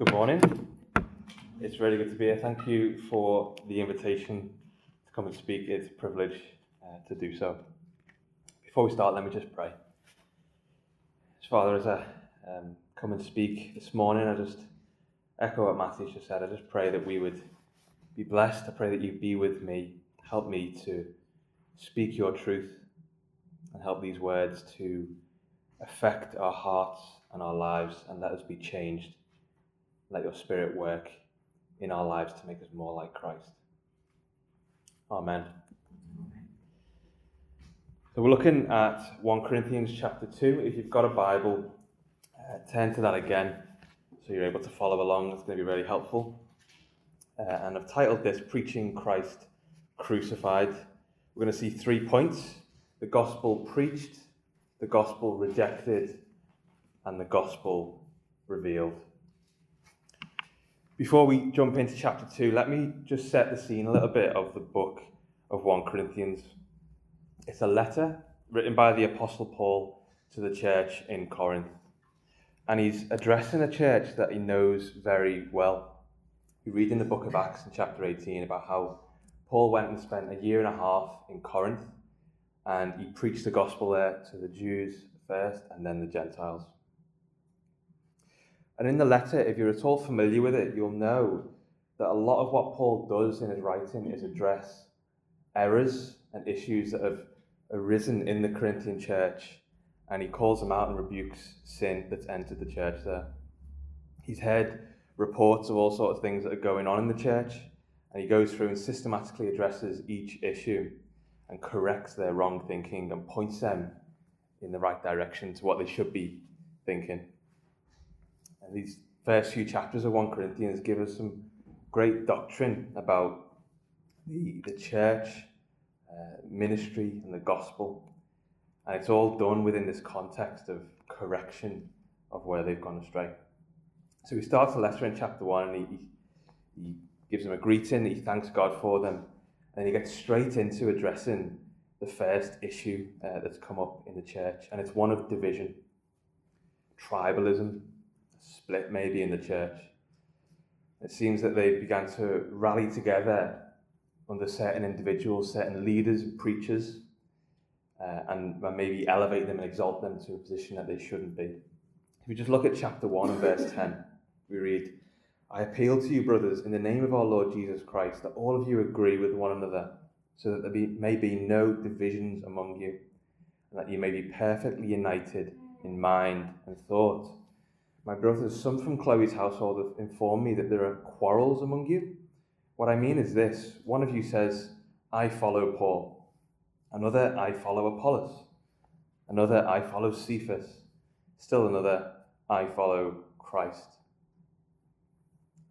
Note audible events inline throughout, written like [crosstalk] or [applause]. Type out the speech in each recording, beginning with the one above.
Good morning. It's really good to be here. Thank you for the invitation to come and speak. It's a privilege uh, to do so. Before we start, let me just pray. As Father, as I um, come and speak this morning, I just echo what Matthew just said. I just pray that we would be blessed. I pray that you be with me. Help me to speak your truth and help these words to affect our hearts and our lives and let us be changed let your Spirit work in our lives to make us more like Christ. Amen. So we're looking at 1 Corinthians chapter 2. If you've got a Bible, uh, turn to that again so you're able to follow along. It's going to be very helpful. Uh, and I've titled this Preaching Christ Crucified. We're going to see three points the gospel preached, the gospel rejected, and the gospel revealed. Before we jump into chapter 2, let me just set the scene a little bit of the book of 1 Corinthians. It's a letter written by the Apostle Paul to the church in Corinth. And he's addressing a church that he knows very well. You read in the book of Acts in chapter 18 about how Paul went and spent a year and a half in Corinth and he preached the gospel there to the Jews first and then the Gentiles. And in the letter, if you're at all familiar with it, you'll know that a lot of what Paul does in his writing is address errors and issues that have arisen in the Corinthian church, and he calls them out and rebukes sin that's entered the church there. He's heard reports of all sorts of things that are going on in the church, and he goes through and systematically addresses each issue and corrects their wrong thinking and points them in the right direction to what they should be thinking. These first few chapters of 1 Corinthians give us some great doctrine about the, the church, uh, ministry, and the gospel. And it's all done within this context of correction of where they've gone astray. So he starts the letter in chapter 1 and he, he gives them a greeting, he thanks God for them, and he gets straight into addressing the first issue uh, that's come up in the church, and it's one of division, tribalism, split maybe in the church. It seems that they began to rally together under certain individuals, certain leaders, preachers, uh, and maybe elevate them and exalt them to a position that they shouldn't be. If we just look at chapter 1 and verse 10, we read, I appeal to you, brothers, in the name of our Lord Jesus Christ, that all of you agree with one another, so that there be, may be no divisions among you, and that you may be perfectly united in mind and thought. My brothers, some from Chloe's household have informed me that there are quarrels among you. What I mean is this one of you says, I follow Paul, another, I follow Apollos, another, I follow Cephas, still another, I follow Christ.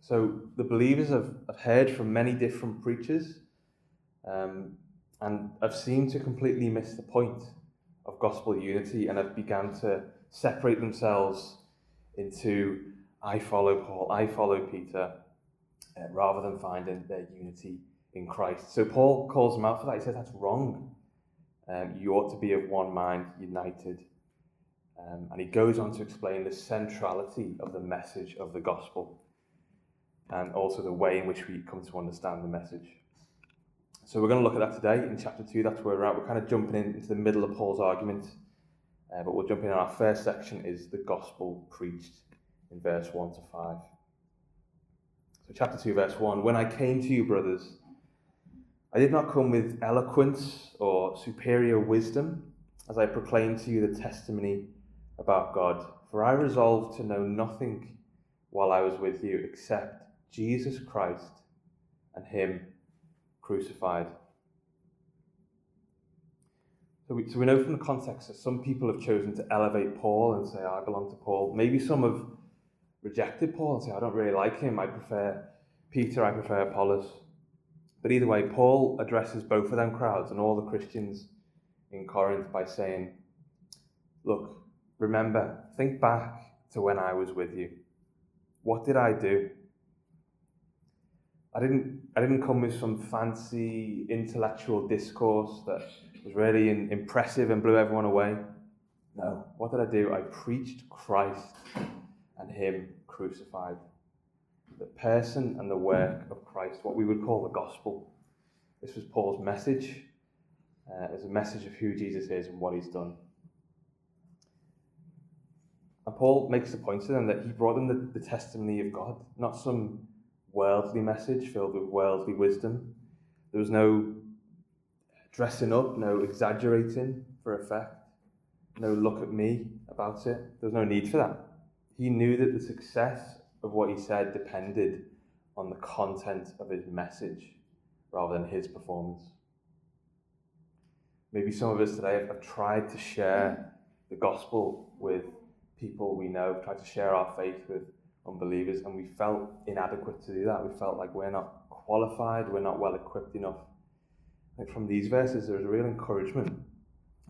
So the believers have, have heard from many different preachers um, and have seemed to completely miss the point of gospel unity and have begun to separate themselves into I follow Paul, I follow Peter, uh, rather than finding their unity in Christ. So Paul calls them out for that. He says that's wrong. Um, you ought to be of one mind, united. Um, and he goes on to explain the centrality of the message of the gospel and also the way in which we come to understand the message. So we're going to look at that today in chapter 2. That's where we're at. We're kind of jumping in, into the middle of Paul's argument. Uh, but we'll jump in. Our first section is the gospel preached in verse 1 to 5. So, chapter 2, verse 1 When I came to you, brothers, I did not come with eloquence or superior wisdom as I proclaimed to you the testimony about God. For I resolved to know nothing while I was with you except Jesus Christ and Him crucified. So we, so we know from the context that some people have chosen to elevate Paul and say, oh, I belong to Paul. Maybe some have rejected Paul and say, I don't really like him. I prefer Peter, I prefer Apollos. But either way, Paul addresses both of them crowds and all the Christians in Corinth by saying, Look, remember, think back to when I was with you. What did I do? I didn't, I didn't come with some fancy intellectual discourse that was really impressive and blew everyone away. No, what did I do? I preached Christ and Him crucified. the person and the work of Christ, what we would call the gospel. This was Paul's message uh, as a message of who Jesus is and what he's done. And Paul makes the point to them that he brought them the, the testimony of God, not some worldly message filled with worldly wisdom. There was no dressing up, no exaggerating for effect, no look at me about it. There was no need for that. He knew that the success of what he said depended on the content of his message rather than his performance. Maybe some of us today have tried to share the gospel with people we know, tried to share our faith with unbelievers, and we felt inadequate to do that. We felt like we're not qualified, we're not well equipped enough. Like from these verses, there's a real encouragement.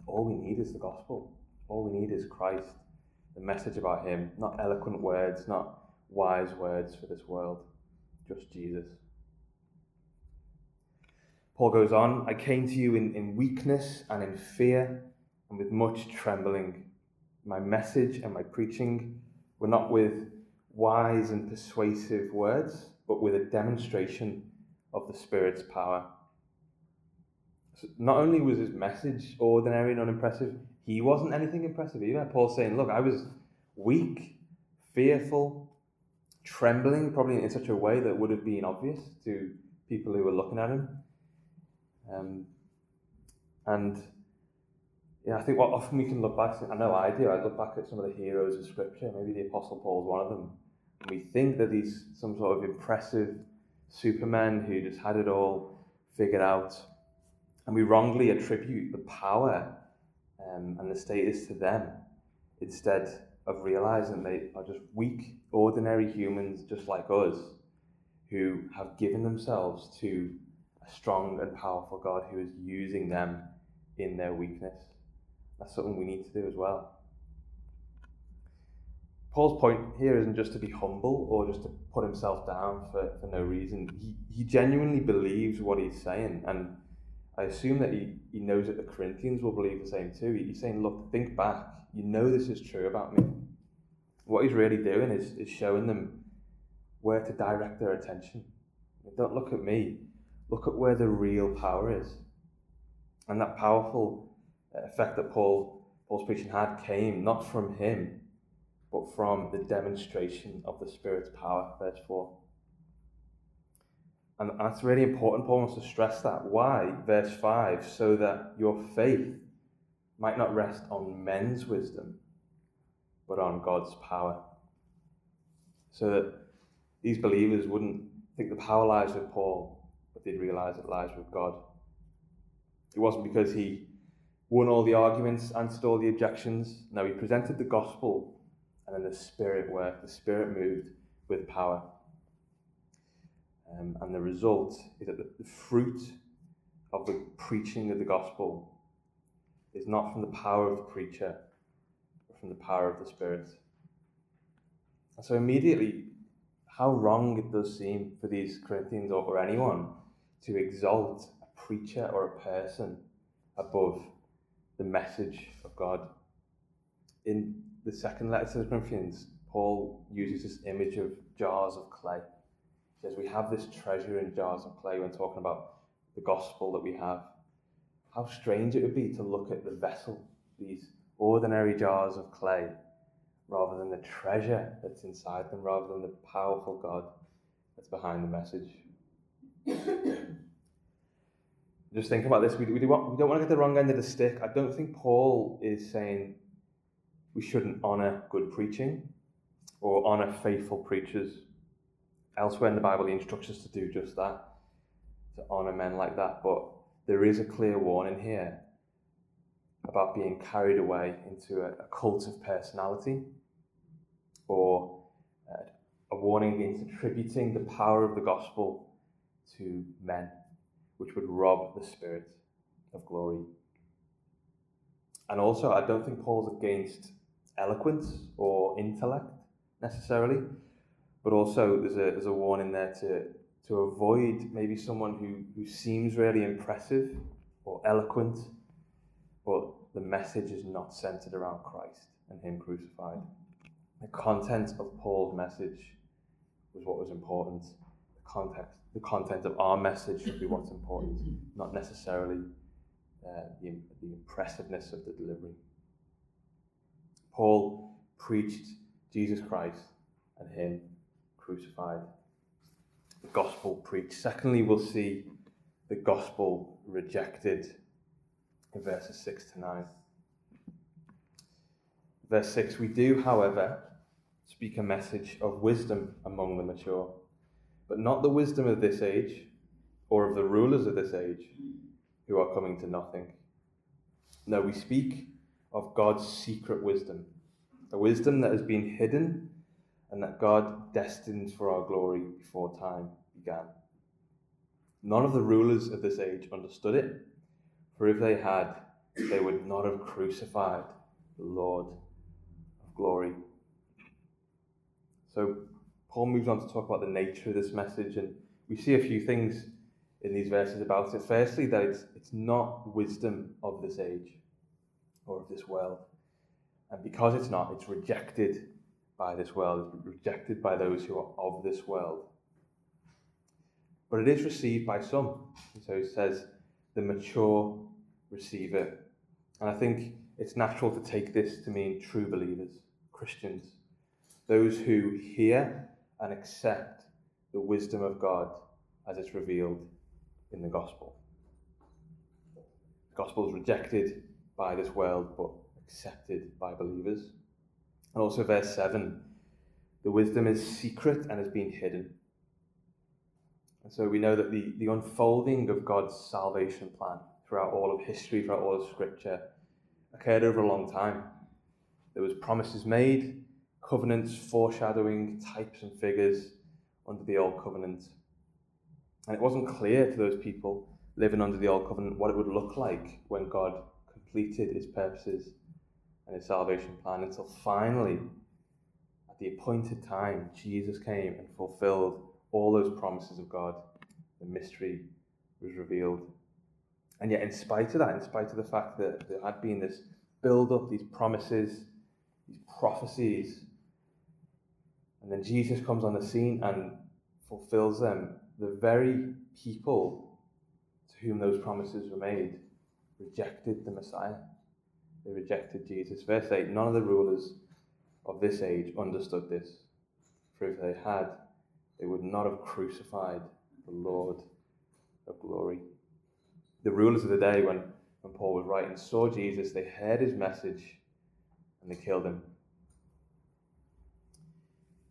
All we need is the gospel. All we need is Christ, the message about Him, not eloquent words, not wise words for this world, just Jesus. Paul goes on, I came to you in, in weakness and in fear and with much trembling. My message and my preaching were not with wise and persuasive words, but with a demonstration of the Spirit's power. Not only was his message ordinary and unimpressive, he wasn't anything impressive either. Paul's saying, Look, I was weak, fearful, trembling, probably in such a way that would have been obvious to people who were looking at him. Um, and yeah, I think what often we can look back, I know I do, I look back at some of the heroes of Scripture, maybe the Apostle Paul's one of them, and we think that he's some sort of impressive superman who just had it all figured out. And we wrongly attribute the power um, and the status to them instead of realizing they are just weak, ordinary humans just like us who have given themselves to a strong and powerful God who is using them in their weakness. That's something we need to do as well. Paul's point here isn't just to be humble or just to put himself down for, for no reason. He, he genuinely believes what he's saying, and I assume that he, he knows that the Corinthians will believe the same too. He's saying, Look, think back. You know this is true about me. What he's really doing is, is showing them where to direct their attention. Don't look at me, look at where the real power is. And that powerful uh, effect that Paul, Paul's preaching had came not from him, but from the demonstration of the Spirit's power. Verse 4. And that's really important. Paul wants to stress that. Why? Verse 5 so that your faith might not rest on men's wisdom, but on God's power. So that these believers wouldn't think the power lies with Paul, but they'd realize it lies with God. It wasn't because he won all the arguments, answered all the objections. No, he presented the gospel and then the Spirit worked, the Spirit moved with power. Um, and the result is that the, fruit of the preaching of the gospel is not from the power of the preacher, but from the power of the Spirit. And so immediately, how wrong it does seem for these Corinthians or, or anyone to exalt a preacher or a person above the message of God. In the second letter to the Corinthians, Paul uses this image of jars of clay. He says, We have this treasure in jars of clay when talking about the gospel that we have. How strange it would be to look at the vessel, these ordinary jars of clay, rather than the treasure that's inside them, rather than the powerful God that's behind the message. [coughs] Just think about this. We, we, do want, we don't want to get the wrong end of the stick. I don't think Paul is saying we shouldn't honour good preaching or honour faithful preachers. Elsewhere in the Bible, he instructs us to do just that, to honour men like that. But there is a clear warning here about being carried away into a, a cult of personality or a warning against attributing the power of the gospel to men, which would rob the Spirit of glory. And also, I don't think Paul's against eloquence or intellect necessarily, but also there's a, there's a warning there to, to avoid maybe someone who, who seems really impressive or eloquent, but the message is not centered around Christ and Him crucified. The content of Paul's message was what was important. The context, the content of our message should be what's important, not necessarily uh, the, the impressiveness of the delivery. Paul preached Jesus Christ and Him crucified. The gospel preached. Secondly, we'll see the gospel rejected in verses 6 to 9. Verse 6 We do, however, speak a message of wisdom among the mature, but not the wisdom of this age or of the rulers of this age who are coming to nothing. No, we speak of God's secret wisdom, a wisdom that has been hidden and that God destined for our glory before time began. None of the rulers of this age understood it, for if they had, they would not have crucified the Lord of glory. So Paul moves on to talk about the nature of this message, and we see a few things in these verses about it. Firstly, that it's, it's not wisdom of this age or of this world. And because it's not, it's rejected by this world, it's rejected by those who are of this world. But it is received by some. so he says, the mature receive it. And I think it's natural to take this to mean true believers, Christians, those who hear and accept the wisdom of God as it's revealed in the gospel. The gospel is rejected by this world, but accepted by believers. And also, verse 7 the wisdom is secret and has been hidden. And so we know that the, the unfolding of God's salvation plan throughout all of history, throughout all of Scripture, occurred over a long time. There was promises made, covenants foreshadowing types and figures under the old covenant. And it wasn't clear to those people living under the old covenant what it would look like when God completed his purposes and his salvation plan until finally, at the appointed time, Jesus came and fulfilled all those promises of God. The mystery was revealed. And yet, in spite of that, in spite of the fact that there had been this build up, these promises, these prophecies, and then Jesus comes on the scene and fulfills them, the very people to whom those promises were made rejected the Messiah. They rejected Jesus. Verse 8 None of the rulers of this age understood this, for if they had, they would not have crucified the Lord of glory. The rulers of the day, when, when Paul was writing, saw Jesus, they heard his message, and they killed him.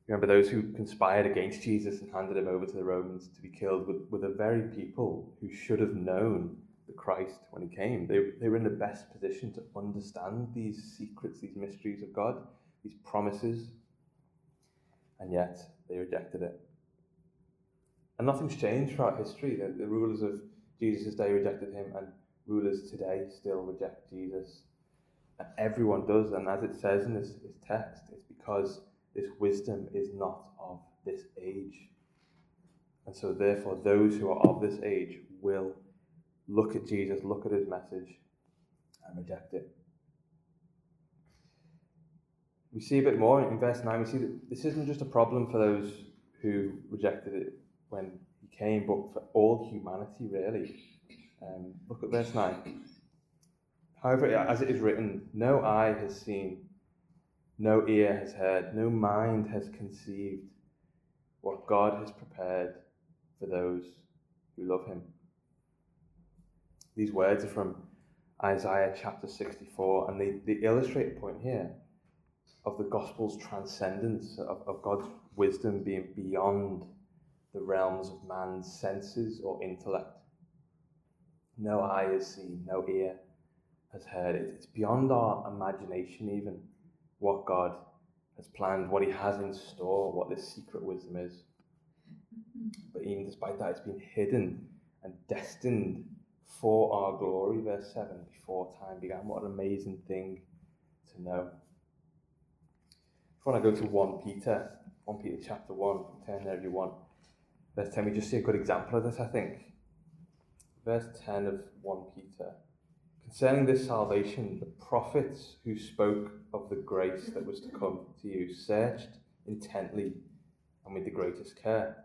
Remember those who conspired against Jesus and handed him over to the Romans to be killed were, were the very people who should have known the Christ when he came. They, they were in the best position to understand these secrets, these mysteries of God, these promises, and yet they rejected it. And nothing's changed throughout history. The, the rulers of Jesus' day rejected him, and rulers today still reject Jesus. And everyone does, and as it says in this, this text, it's because this wisdom is not of this age. And so, therefore, those who are of this age will look at Jesus, look at his message, and reject it. We see a bit more in verse 9. We see that this isn't just a problem for those who rejected it when he came, but for all humanity, really. Um, look at verse 9. However, as it is written, no eye has seen, no ear has heard, no mind has conceived what God has prepared for those who love him. These words are from Isaiah chapter 64, and they, they illustrate a point here of the gospel's transcendence, of, of God's wisdom being beyond the realms of man's senses or intellect. No eye has seen, no ear has heard it. It's beyond our imagination, even what God has planned, what He has in store, what this secret wisdom is. [laughs] But even despite that, it's been hidden and destined for our glory, verse 7, before time began. What an amazing thing to know. Before I go to 1 Peter, 1 Peter chapter 1, turn there if you want. Verse 10, we just see a good example of this, I think. Verse 10 of 1 Peter. Concerning this salvation, the prophets who spoke of the grace that was to come to you searched intently and with the greatest care,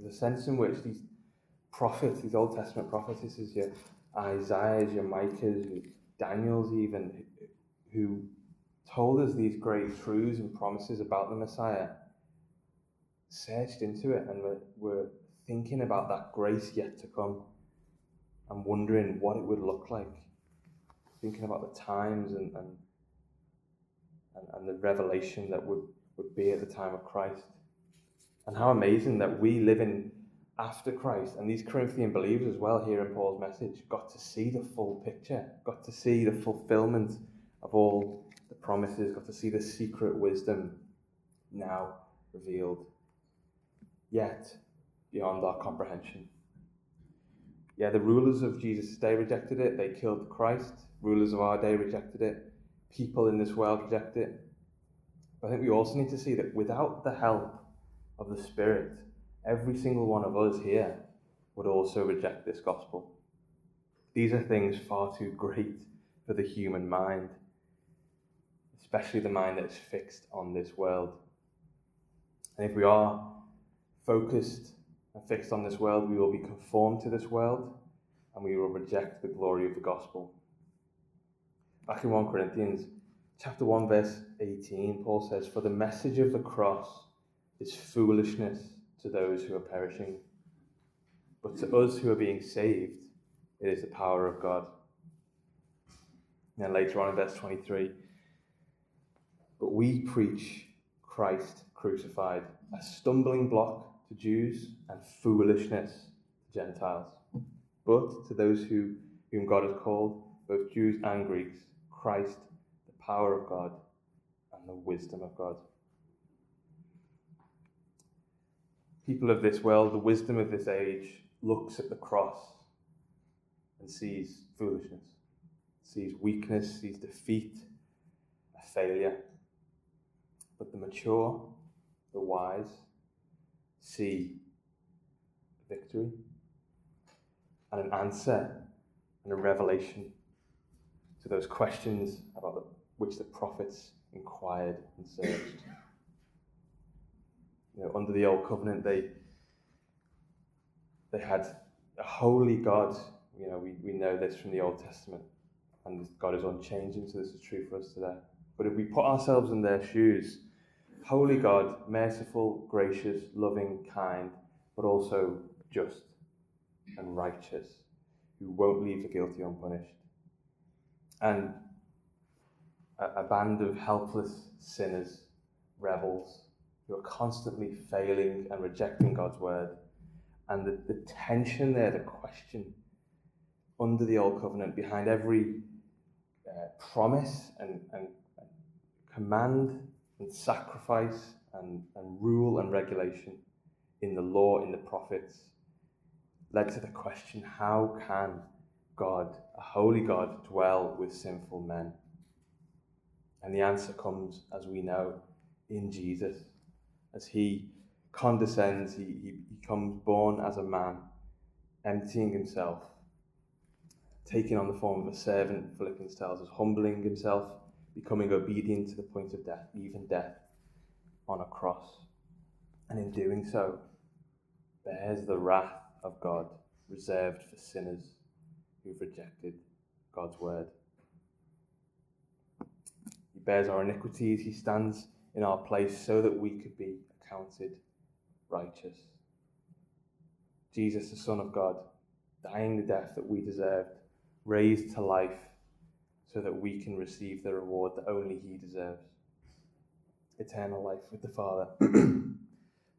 There's a sense in which these prophets, these Old Testament prophets, this is your Isaiah's, your Micah's, Daniel's even, who told us these great truths and promises about the Messiah, searched into it and were, were thinking about that grace yet to come and wondering what it would look like, thinking about the times and, and, and, and the revelation that would, would be at the time of Christ. And how amazing that we live in after Christ, and these Corinthian believers as well, here in Paul's message, got to see the full picture, got to see the fulfillment of all the promises, got to see the secret wisdom now revealed, yet beyond our comprehension. Yeah, the rulers of Jesus' day rejected it, they killed Christ. Rulers of our day rejected it. People in this world reject it. But I think we also need to see that without the help of the Spirit, every single one of us here would also reject this gospel. These are things far too great for the human mind, especially the mind that's fixed on this world. And if we are focused and fixed on this world, we will be conformed to this world and we will reject the glory of the gospel. Back in 1 Corinthians chapter 1 verse 18, Paul says, "For the message of the cross is foolishness to those who are perishing, but to us who are being saved, it is the power of God." Then later on in verse 23, but we preach Christ crucified, a stumbling block to Jews and foolishness to Gentiles. But to those who, whom God has called, both Jews and Greeks, Christ, the power of God and the wisdom of God. People of this world, the wisdom of this age, looks at the cross and sees foolishness, sees weakness, sees defeat, a failure. But the mature, the wise, see victory and an answer and a revelation to those questions about the, which the prophets inquired and searched. You know, under the old covenant, they they had a holy God. You know, we, we know this from the Old Testament, and God is unchanging, so this is true for us today. But if we put ourselves in their shoes, holy God, merciful, gracious, loving, kind, but also just and righteous, who won't leave the guilty unpunished. And a, a band of helpless sinners, rebels, who are constantly failing and rejecting God's word. And the, the tension there, the question under the old covenant, behind every uh, promise and, and, and command and sacrifice and, and rule and regulation in the law, in the prophets, led to the question how can God, a holy God, dwell with sinful men? And the answer comes, as we know, in Jesus. As he condescends, he, he, he comes born as a man, emptying himself, taking on the form of a servant, Philippians tells us, humbling himself becoming obedient to the point of death, even death on a cross. And in doing so, bears the wrath of God reserved for sinners who've rejected God's word. He bears our iniquities, he stands in our place so that we could be accounted righteous. Jesus, the Son of God, dying the death that we deserved, raised to life so that we can receive the reward that only He deserves eternal life with the Father. [clears throat]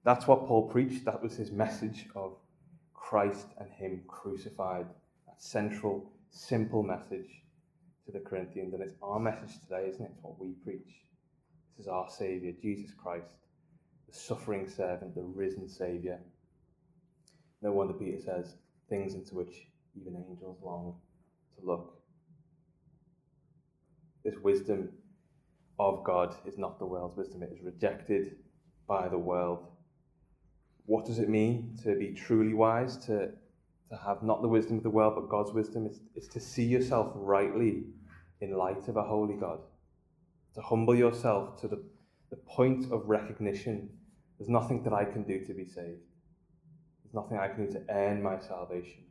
That's what Paul preached. That was his message of Christ and Him crucified. That central, simple message to the Corinthians. And it's our message today, isn't it? It's what we preach. Is our Saviour, Jesus Christ, the suffering servant, the risen Saviour. No wonder Peter says, things into which even angels long to look. This wisdom of God is not the world's wisdom, it is rejected by the world. What does it mean to be truly wise, to, to have not the wisdom of the world, but God's wisdom? It's, it's to see yourself rightly in light of a holy God, to humble yourself to the, the point of recognition. There's nothing that I can do to be saved. There's nothing I can do to earn my salvation,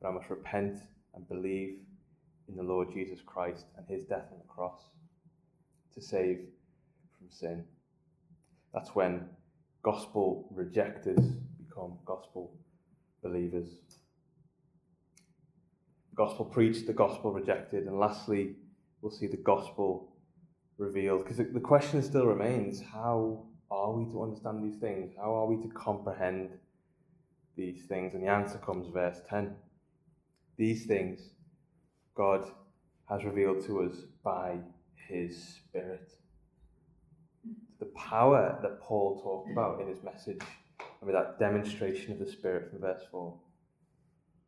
but I must repent and believe in the Lord Jesus Christ and his death on the cross to save from sin. That's when gospel rejectors become gospel believers. Gospel preached, the gospel rejected, and lastly, we'll see the gospel revealed. Because the question still remains how are we to understand these things? How are we to comprehend these things? And the answer comes, verse 10. These things God has revealed to us by his Spirit the power that Paul talked about in his message, I mean, that demonstration of the Spirit from verse 4,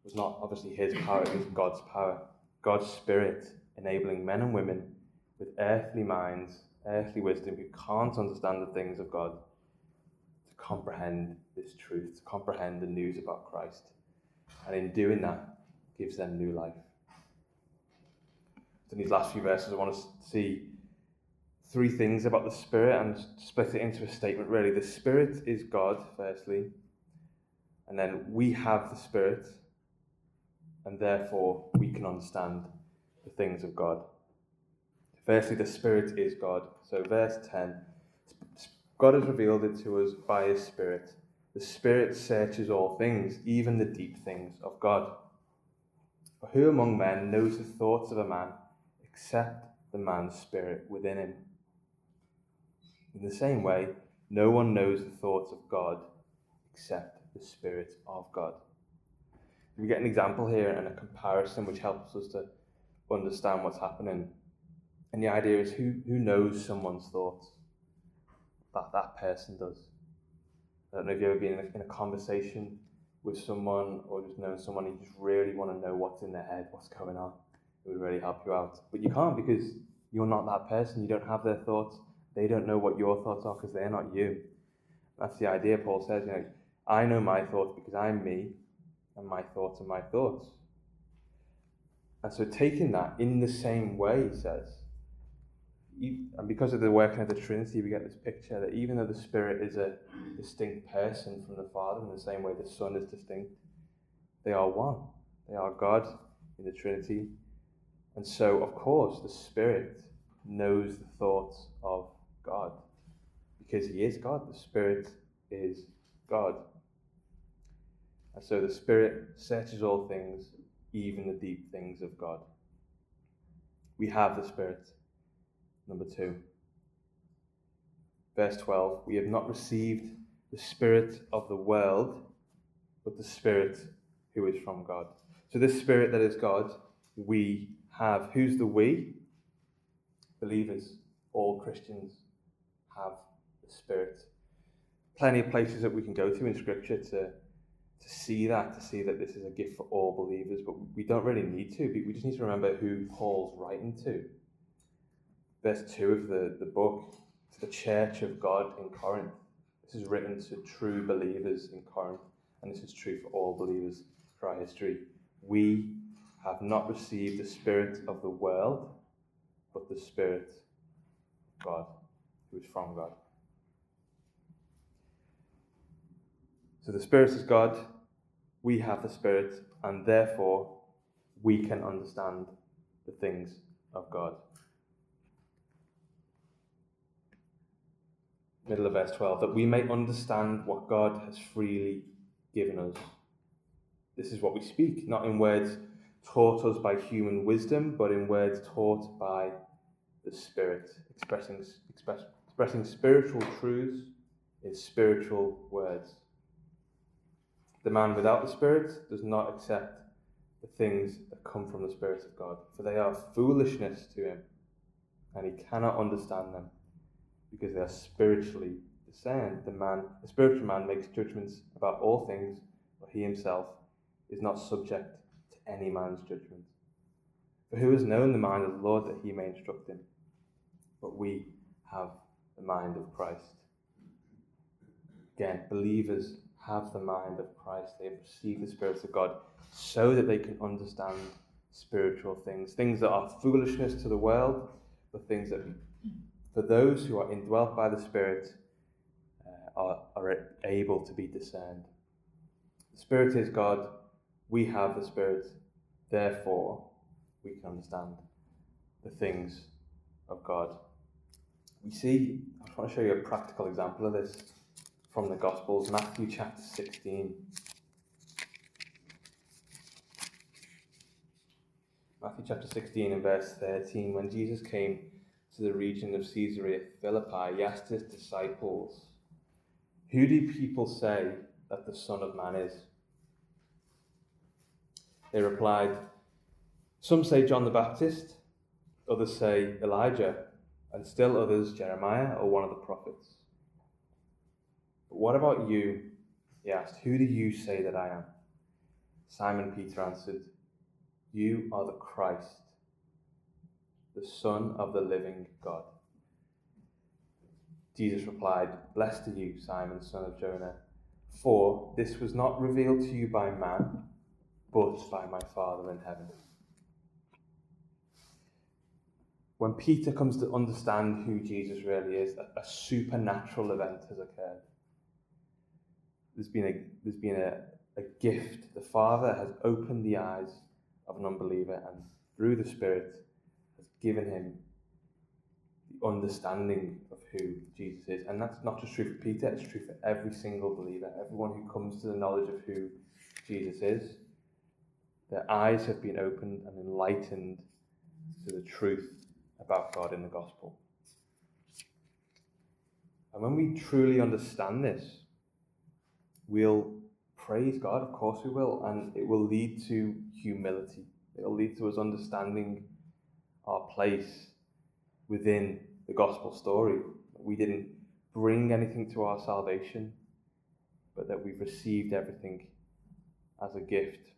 was not obviously his power, it was God's power. God's Spirit enabling men and women with earthly minds, earthly wisdom, who can't understand the things of God, to comprehend this truth, to comprehend the news about Christ. And in doing that, gives them new life. in these last few verses, I want to see three things about the Spirit and split it into a statement really. The Spirit is God, firstly, and then we have the Spirit, and therefore we can understand the things of God. Firstly, the Spirit is God. So, verse 10 God has revealed it to us by His Spirit. The Spirit searches all things, even the deep things of God. For who among men knows the thoughts of a man except the man's spirit within him? In the same way, no one knows the thoughts of God except the Spirit of God. We get an example here and a comparison which helps us to understand what's happening. And the idea is who, who knows someone's thoughts? That that person does. I don't know if you've ever been in a, in a conversation with someone or just known someone and you just really want to know what's in their head, what's going on. It would really help you out. But you can't because you're not that person. You don't have their thoughts. They don't know what your thoughts are because they're not you. That's the idea. Paul says, you know, I know my thoughts because I'm me, and my thoughts are my thoughts. And so, taking that in the same way, he says, and because of the working of the Trinity, we get this picture that even though the Spirit is a distinct person from the Father, in the same way the Son is distinct, they are one. They are God in the Trinity. And so, of course, the Spirit knows the thoughts of God. Because He is God, the Spirit is God. And so the Spirit searches all things, even the deep things of God. We have the Spirit. Number two. Verse 12 We have not received the Spirit of the world, but the Spirit who is from God. So, this Spirit that is God, we have. Who's the we? Believers, all Christians have the Spirit. Plenty of places that we can go to in Scripture to, to see that, to see that this is a gift for all believers, but we don't really need to. We just need to remember who Paul's writing to. Verse 2 of the, the book, to the church of God in Corinth. This is written to true believers in Corinth, and this is true for all believers throughout history. We have not received the Spirit of the world, but the Spirit of God who is from God. So the Spirit is God, we have the Spirit, and therefore we can understand the things of God. Middle of verse 12, that we may understand what God has freely given us. This is what we speak, not in words taught us by human wisdom, but in words taught by the Spirit, expressing, express, expressing spiritual truths in spiritual words. The man without the Spirit does not accept the things that come from the Spirit of God, for they are foolishness to him, and he cannot understand them because they are spiritually discerned, the man, the spiritual man, makes judgments about all things, but he himself is not subject to any man's judgment. For who has known the mind of the Lord that he may instruct him? But we have the mind of Christ. Again, believers have the mind of Christ. They have received the Spirit of God so that they can understand spiritual things, things that are foolishness to the world, but things that, for those who are indwelt by the Spirit, uh, are, are able to be discerned. The Spirit is God. We have the Spirit. Therefore, we can understand the things of God. We see, I just want to show you a practical example of this from the Gospels, Matthew chapter 16. Matthew chapter 16 and verse 13. When Jesus came to the region of Caesarea Philippi, he asked his disciples, Who do people say that the Son of Man is? They replied, Some say John the Baptist, others say Elijah, and still others Jeremiah or one of the prophets. But what about you? He asked, Who do you say that I am? Simon Peter answered, You are the Christ, the Son of the living God. Jesus replied, Blessed are you, Simon, son of Jonah, for this was not revealed to you by man, but by my Father in heaven. When Peter comes to understand who Jesus really is, a, a supernatural event has occurred there's been a there's been a, a gift. The Father has opened the eyes of an unbeliever and through the Spirit given him the understanding of who Jesus is. And that's not just true for Peter, it's true for every single believer, everyone who comes to the knowledge of who Jesus is. Their eyes have been opened and enlightened to the truth about God in the gospel. And when we truly understand this, we'll praise God, of course we will, and it will lead to humility. It'll lead to us understanding our place within the gospel story. We didn't bring anything to our salvation, but that we've received everything as a gift.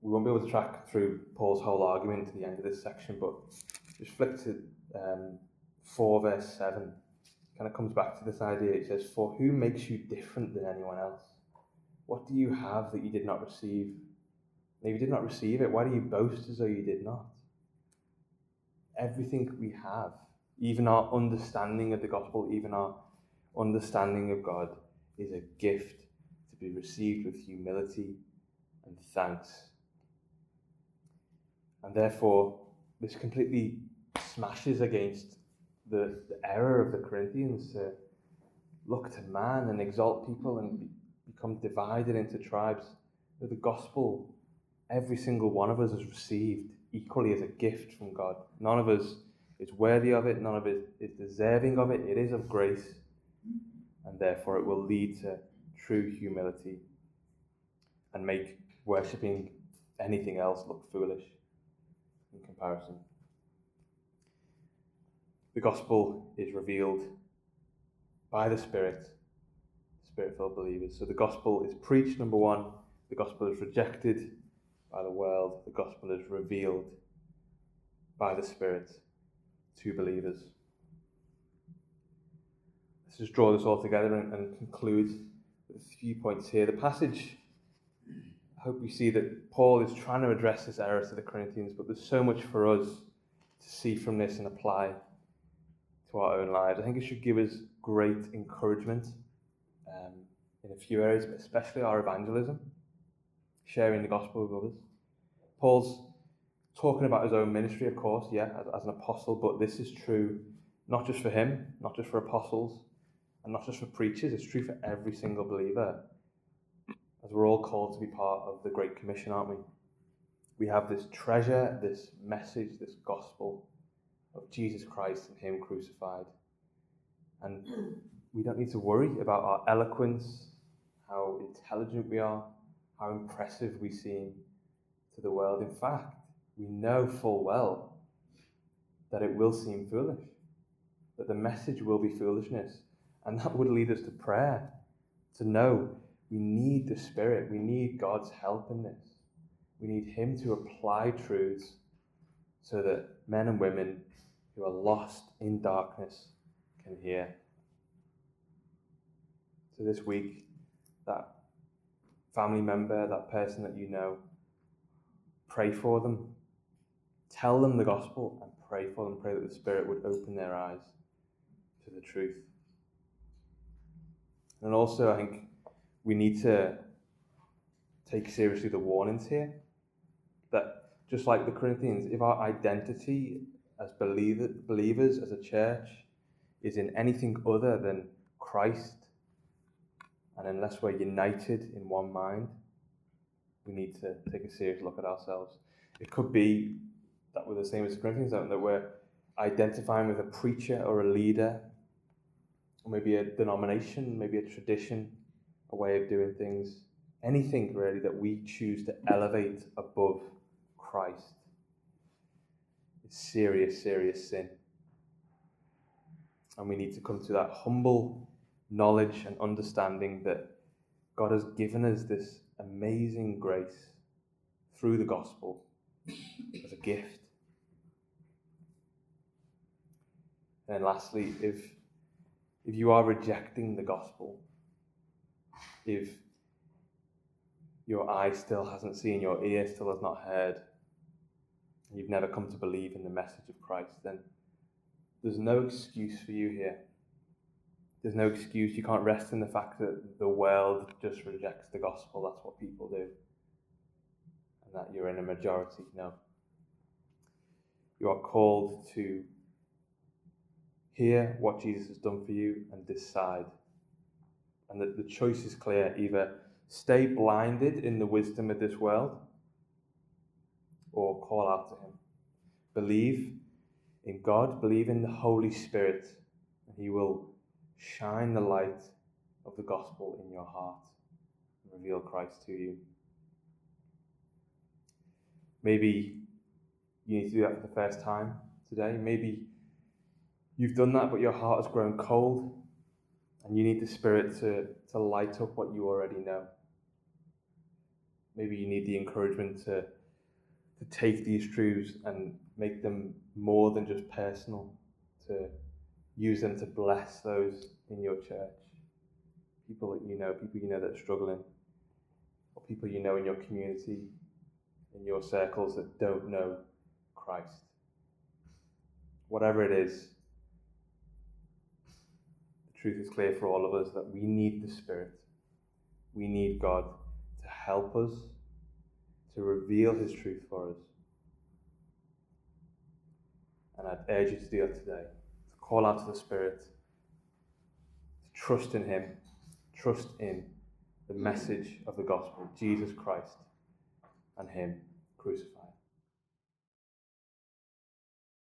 We won't be able to track through Paul's whole argument to the end of this section, but just flick to um, 4 verse 7 kind of comes back to this idea. It says, For who makes you different than anyone else? What do you have that you did not receive? if you did not receive it, why do you boast as though you did not? Everything we have, even our understanding of the gospel, even our understanding of God, is a gift to be received with humility and thanks. And therefore, this completely smashes against the, the error of the Corinthians to look to man and exalt people and be, become divided into tribes. The gospel, every single one of us has received equally as a gift from God. None of us is worthy of it, none of us is deserving of it. It is of grace, and therefore it will lead to true humility and make worshipping anything else look foolish in comparison the gospel is revealed by the Spirit, spirit filled believers. So the gospel is preached, number one. The gospel is rejected by the world. The gospel is revealed by the Spirit to believers. Let's just draw this all together and, and conclude with a few points here. The passage, I hope we see that Paul is trying to address this error to the Corinthians, but there's so much for us to see from this and apply to our own lives. I think it should give us great encouragement um, in a few areas, but especially our evangelism, sharing the gospel with others. Paul's talking about his own ministry, of course, yeah, as, as an apostle, but this is true not just for him, not just for apostles, and not just for preachers, it's true for every single believer. As we're all called to be part of the Great Commission, aren't we? We have this treasure, this message, this gospel of Jesus Christ and Him crucified. And we don't need to worry about our eloquence, how intelligent we are, how impressive we seem to the world. In fact, we know full well that it will seem foolish, that the message will be foolishness. And that would lead us to prayer, to know we need the Spirit, we need God's help in this. We need Him to apply truths so that men and women who are lost in darkness can hear. So this week, that family member, that person that you know, pray for them. Tell them the gospel and pray for them. Pray that the Spirit would open their eyes to the truth. And also, I think we need to take seriously the warnings here that just like the Corinthians, if our identity as believer, believers, as a church, is in anything other than Christ, and unless we're united in one mind, we need to take a serious look at ourselves. It could be that we're the same as the Corinthians, that we're identifying with a preacher or a leader, or maybe a denomination, maybe a tradition, a way of doing things, anything really that we choose to elevate above Christ. It's serious, serious sin. And we need to come to that humble knowledge and understanding that God has given us this amazing grace through the gospel as a gift. And lastly, if if you are rejecting the gospel, if your eye still hasn't seen, your ear still has not heard, you've never come to believe in the message of Christ, then there's no excuse for you here. There's no excuse. You can't rest in the fact that the world just rejects the gospel. That's what people do. And that you're in a majority. No. You are called to hear what Jesus has done for you and decide. And that the choice is clear either stay blinded in the wisdom of this world or call out to Him. Believe in God, believe in the Holy Spirit, and He will shine the light of the gospel in your heart and reveal Christ to you. Maybe you need to do that for the first time today. Maybe you've done that, but your heart has grown cold, and you need the Spirit to, to light up what you already know. Maybe you need the encouragement to to take these truths and make them more than just personal, to use them to bless those in your church, people that you know, people you know that are struggling, or people you know in your community, in your circles that don't know Christ. Whatever it is, the truth is clear for all of us that we need the Spirit. We need God to help us to reveal His truth for us. And I'd urge you to do that today. Call out to the Spirit, trust in Him, trust in the message of the gospel, Jesus Christ and Him crucified.